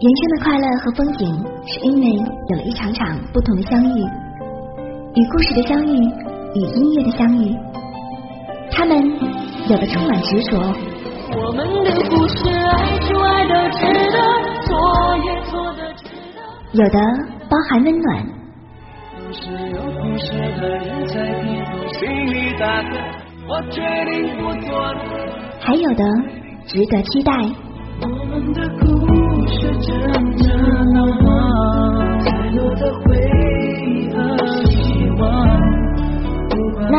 人生的快乐和风景，是因为有了一场场不同的相遇，与故事的相遇，与音乐的相遇。他们有的充满执着，我们的故事爱就爱到值得，错也错的值得。有的包含温暖，有时有故事的人在心里打歌，我决定不做了。还有的值得期待。我们的故事真正浪漫，脆弱的回忆和希望。那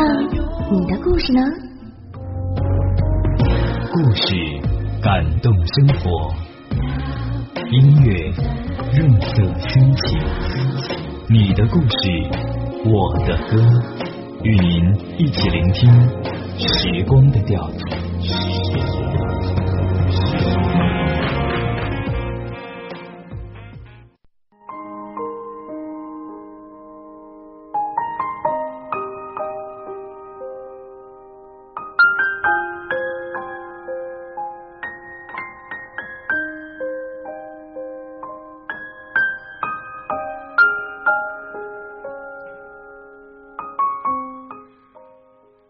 你的故事呢？故事感动生活，音乐润色心情。你的故事，我的歌，与您一起聆听时光的调子。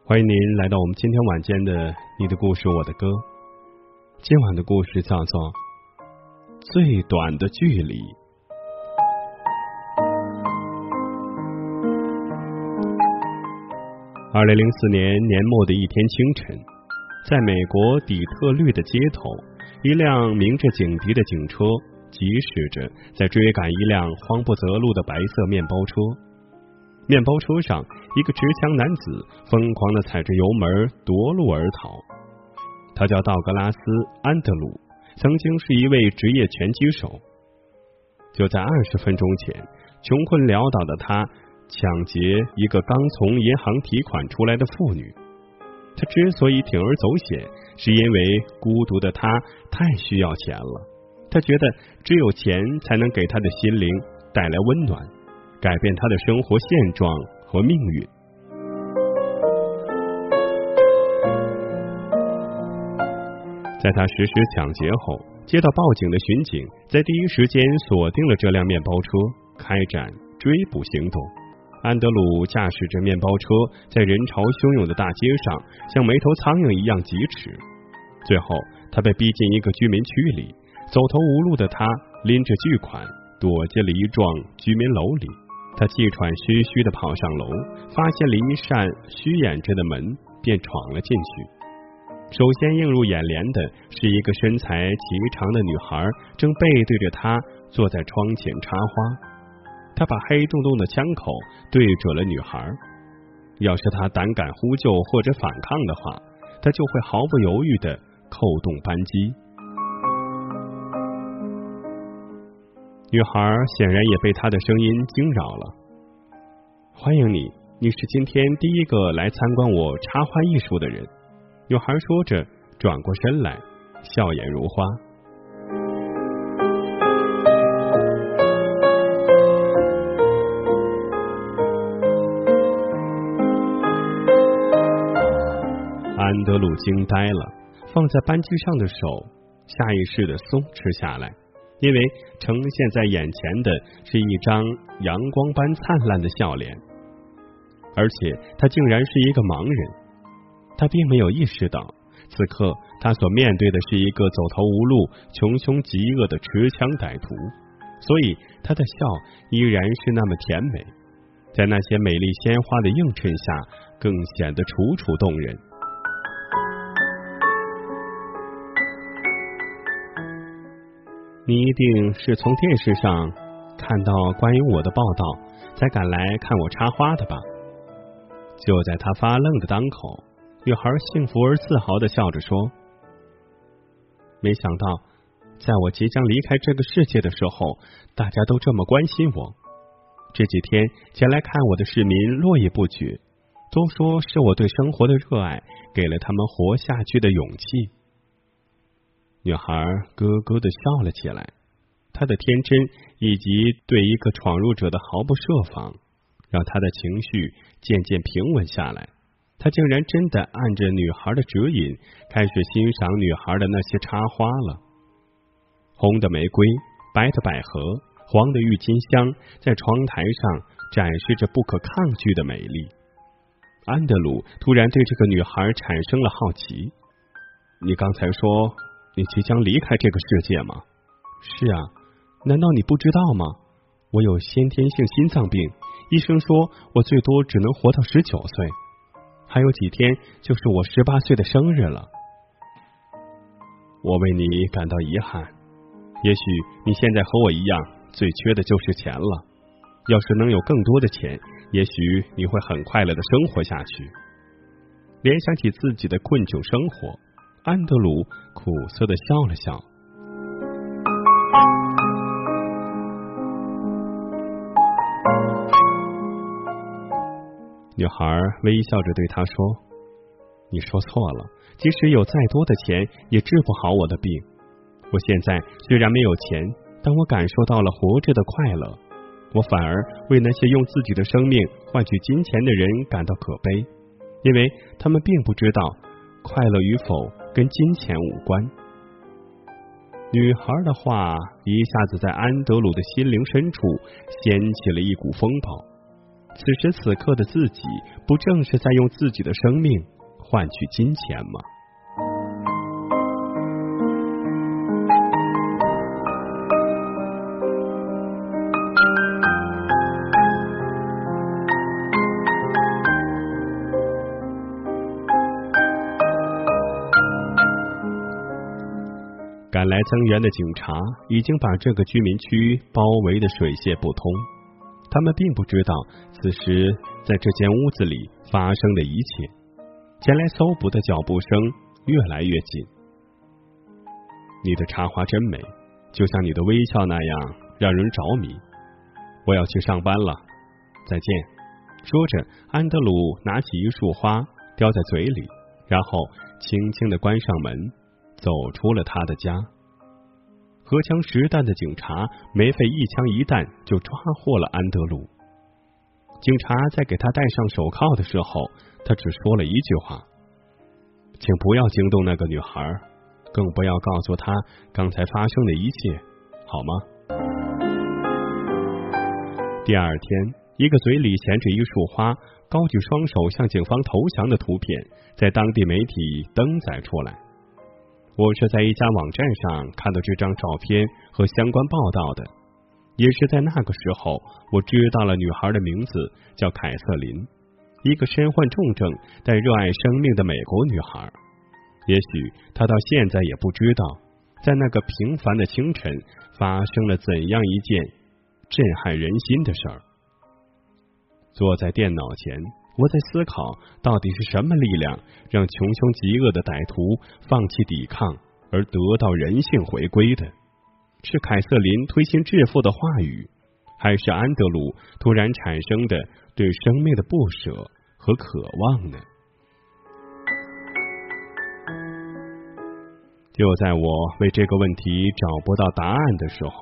欢迎您来到我们今天晚间的《你的故事我的歌》。今晚的故事叫做《最短的距离》。二零零四年年末的一天清晨，在美国底特律的街头，一辆鸣着警笛的警车疾驶着，在追赶一辆慌不择路的白色面包车。面包车上，一个持枪男子疯狂的踩着油门夺路而逃。他叫道格拉斯·安德鲁，曾经是一位职业拳击手。就在二十分钟前，穷困潦倒的他抢劫一个刚从银行提款出来的妇女。他之所以铤而走险，是因为孤独的他太需要钱了。他觉得只有钱才能给他的心灵带来温暖。改变他的生活现状和命运。在他实施抢劫后，接到报警的巡警在第一时间锁定了这辆面包车，开展追捕行动。安德鲁驾驶着面包车在人潮汹涌的大街上，像没头苍蝇一样疾驰。最后，他被逼进一个居民区里，走投无路的他拎着巨款，躲进了一幢居民楼里。他气喘吁吁的跑上楼，发现了一扇虚掩着的门，便闯了进去。首先映入眼帘的是一个身材颀长的女孩，正背对着他坐在窗前插花。他把黑洞洞的枪口对准了女孩。要是他胆敢呼救或者反抗的话，他就会毫不犹豫的扣动扳机。女孩显然也被他的声音惊扰了。欢迎你，你是今天第一个来参观我插花艺术的人。女孩说着，转过身来，笑颜如花。安德鲁惊呆了，放在扳机上的手下意识的松弛下来。因为呈现在眼前的是一张阳光般灿烂的笑脸，而且他竟然是一个盲人。他并没有意识到，此刻他所面对的是一个走投无路、穷凶极恶的持枪歹徒，所以他的笑依然是那么甜美，在那些美丽鲜花的映衬下，更显得楚楚动人。你一定是从电视上看到关于我的报道，才赶来看我插花的吧？就在他发愣的当口，女孩幸福而自豪的笑着说：“没想到，在我即将离开这个世界的时候，大家都这么关心我。这几天前来看我的市民络绎不绝，都说是我对生活的热爱给了他们活下去的勇气。”女孩咯咯的笑了起来，她的天真以及对一个闯入者的毫不设防，让她的情绪渐渐平稳下来。他竟然真的按着女孩的指引，开始欣赏女孩的那些插花了。红的玫瑰、白的百合，黄的郁金香，在窗台上展示着不可抗拒的美丽。安德鲁突然对这个女孩产生了好奇：“你刚才说你即将离开这个世界吗？”“是啊，难道你不知道吗？我有先天性心脏病，医生说我最多只能活到十九岁。还有几天就是我十八岁的生日了。我为你感到遗憾。也许你现在和我一样，最缺的就是钱了。要是能有更多的钱。”也许你会很快乐的生活下去。联想起自己的困窘生活，安德鲁苦涩的笑了笑。女孩微笑着对他说：“你说错了，即使有再多的钱，也治不好我的病。我现在虽然没有钱，但我感受到了活着的快乐。”我反而为那些用自己的生命换取金钱的人感到可悲，因为他们并不知道快乐与否跟金钱无关。女孩的话一下子在安德鲁的心灵深处掀起了一股风暴。此时此刻的自己，不正是在用自己的生命换取金钱吗？赶来增援的警察已经把这个居民区包围的水泄不通。他们并不知道此时在这间屋子里发生的一切。前来搜捕的脚步声越来越近。你的插花真美，就像你的微笑那样让人着迷。我要去上班了，再见。说着，安德鲁拿起一束花叼在嘴里，然后轻轻的关上门。走出了他的家，荷枪实弹的警察没费一枪一弹就抓获了安德鲁。警察在给他戴上手铐的时候，他只说了一句话：“请不要惊动那个女孩，更不要告诉她刚才发生的一切，好吗？”第二天，一个嘴里衔着一束花、高举双手向警方投降的图片，在当地媒体登载出来。我是在一家网站上看到这张照片和相关报道的，也是在那个时候，我知道了女孩的名字叫凯瑟琳，一个身患重症但热爱生命的美国女孩。也许她到现在也不知道，在那个平凡的清晨发生了怎样一件震撼人心的事儿。坐在电脑前。我在思考，到底是什么力量让穷凶极恶的歹徒放弃抵抗，而得到人性回归的？是凯瑟琳推心置腹的话语，还是安德鲁突然产生的对生命的不舍和渴望呢？就在我为这个问题找不到答案的时候，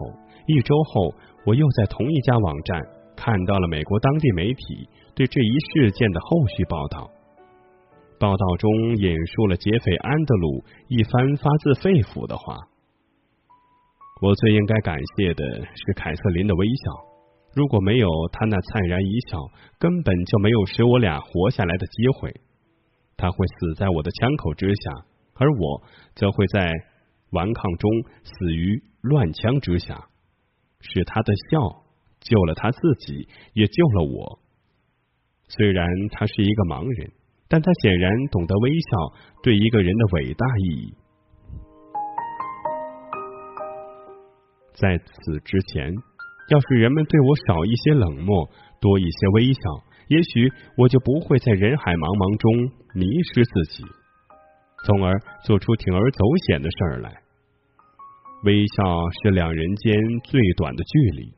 一周后，我又在同一家网站看到了美国当地媒体。对这一事件的后续报道，报道中引述了劫匪安德鲁一番发自肺腑的话。我最应该感谢的是凯瑟琳的微笑，如果没有她那灿然一笑，根本就没有使我俩活下来的机会。他会死在我的枪口之下，而我则会在顽抗中死于乱枪之下。是他的笑救了他自己，也救了我。虽然他是一个盲人，但他显然懂得微笑对一个人的伟大意义。在此之前，要是人们对我少一些冷漠，多一些微笑，也许我就不会在人海茫茫中迷失自己，从而做出铤而走险的事儿来。微笑是两人间最短的距离，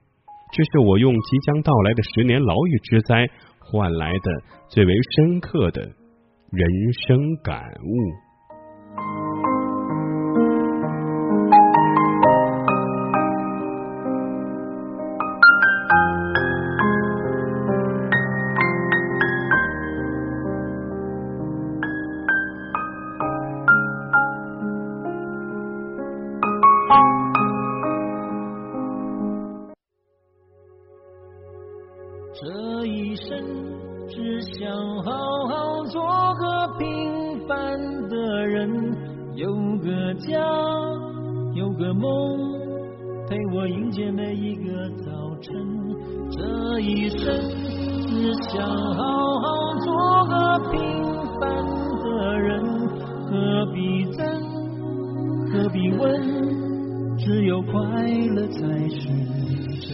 这是我用即将到来的十年牢狱之灾。换来的最为深刻的人生感悟。这一生只想好好做个平凡的人，何必争，何必问，只有快乐才是真。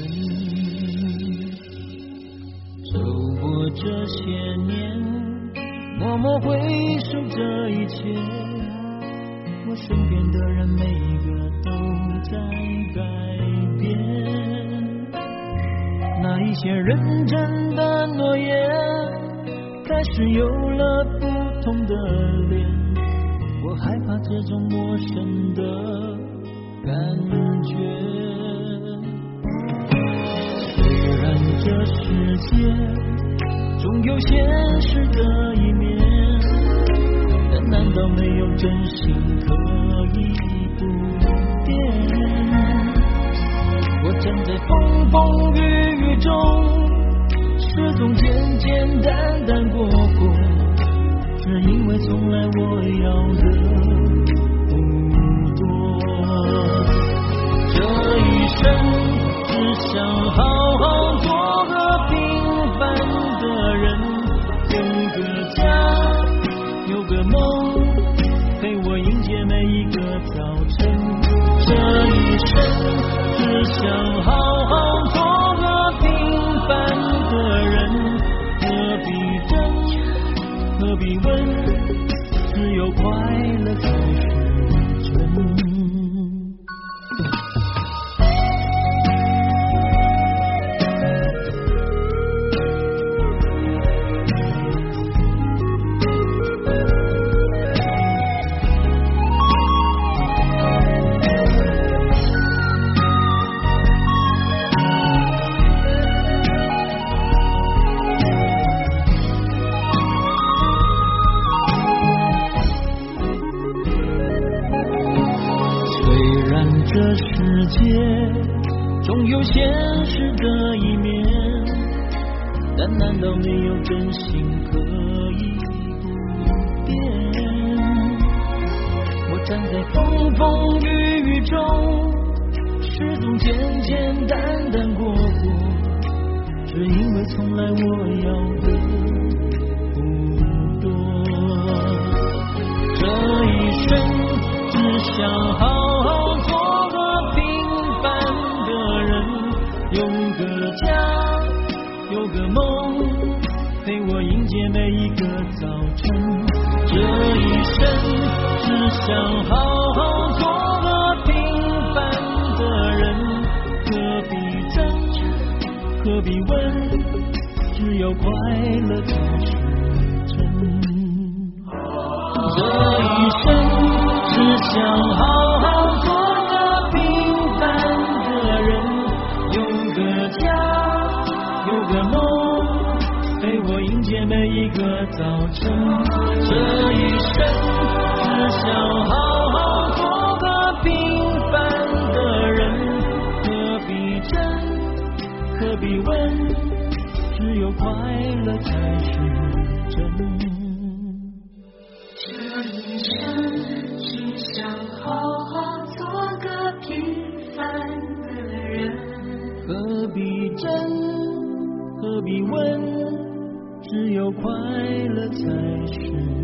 走过这些年，默默回首这一切，我身边的人每个都在改一些认真的诺言，开始有了不同的脸。我害怕这种陌生的感觉。虽然这世界总有现实的一面，但难道没有真心可以不变？站在风风雨雨中，始终简简单单过过，只因为从来我要的不多。这一生只想好好做个平凡的人，有个家，有个梦，陪我迎接每一个早晨。这一生只想好好做个平凡的人，何必争，何必问，只有快乐真实的一面，但难道没有真心可以不变？我站在风风雨雨中，始终简简单单过过，只因为从来我要的不多。这一生只想好好每一个早晨。这一生只想好好做个平凡的人，何必争，何必问，只有快乐早晨。这一生只想好好快乐才是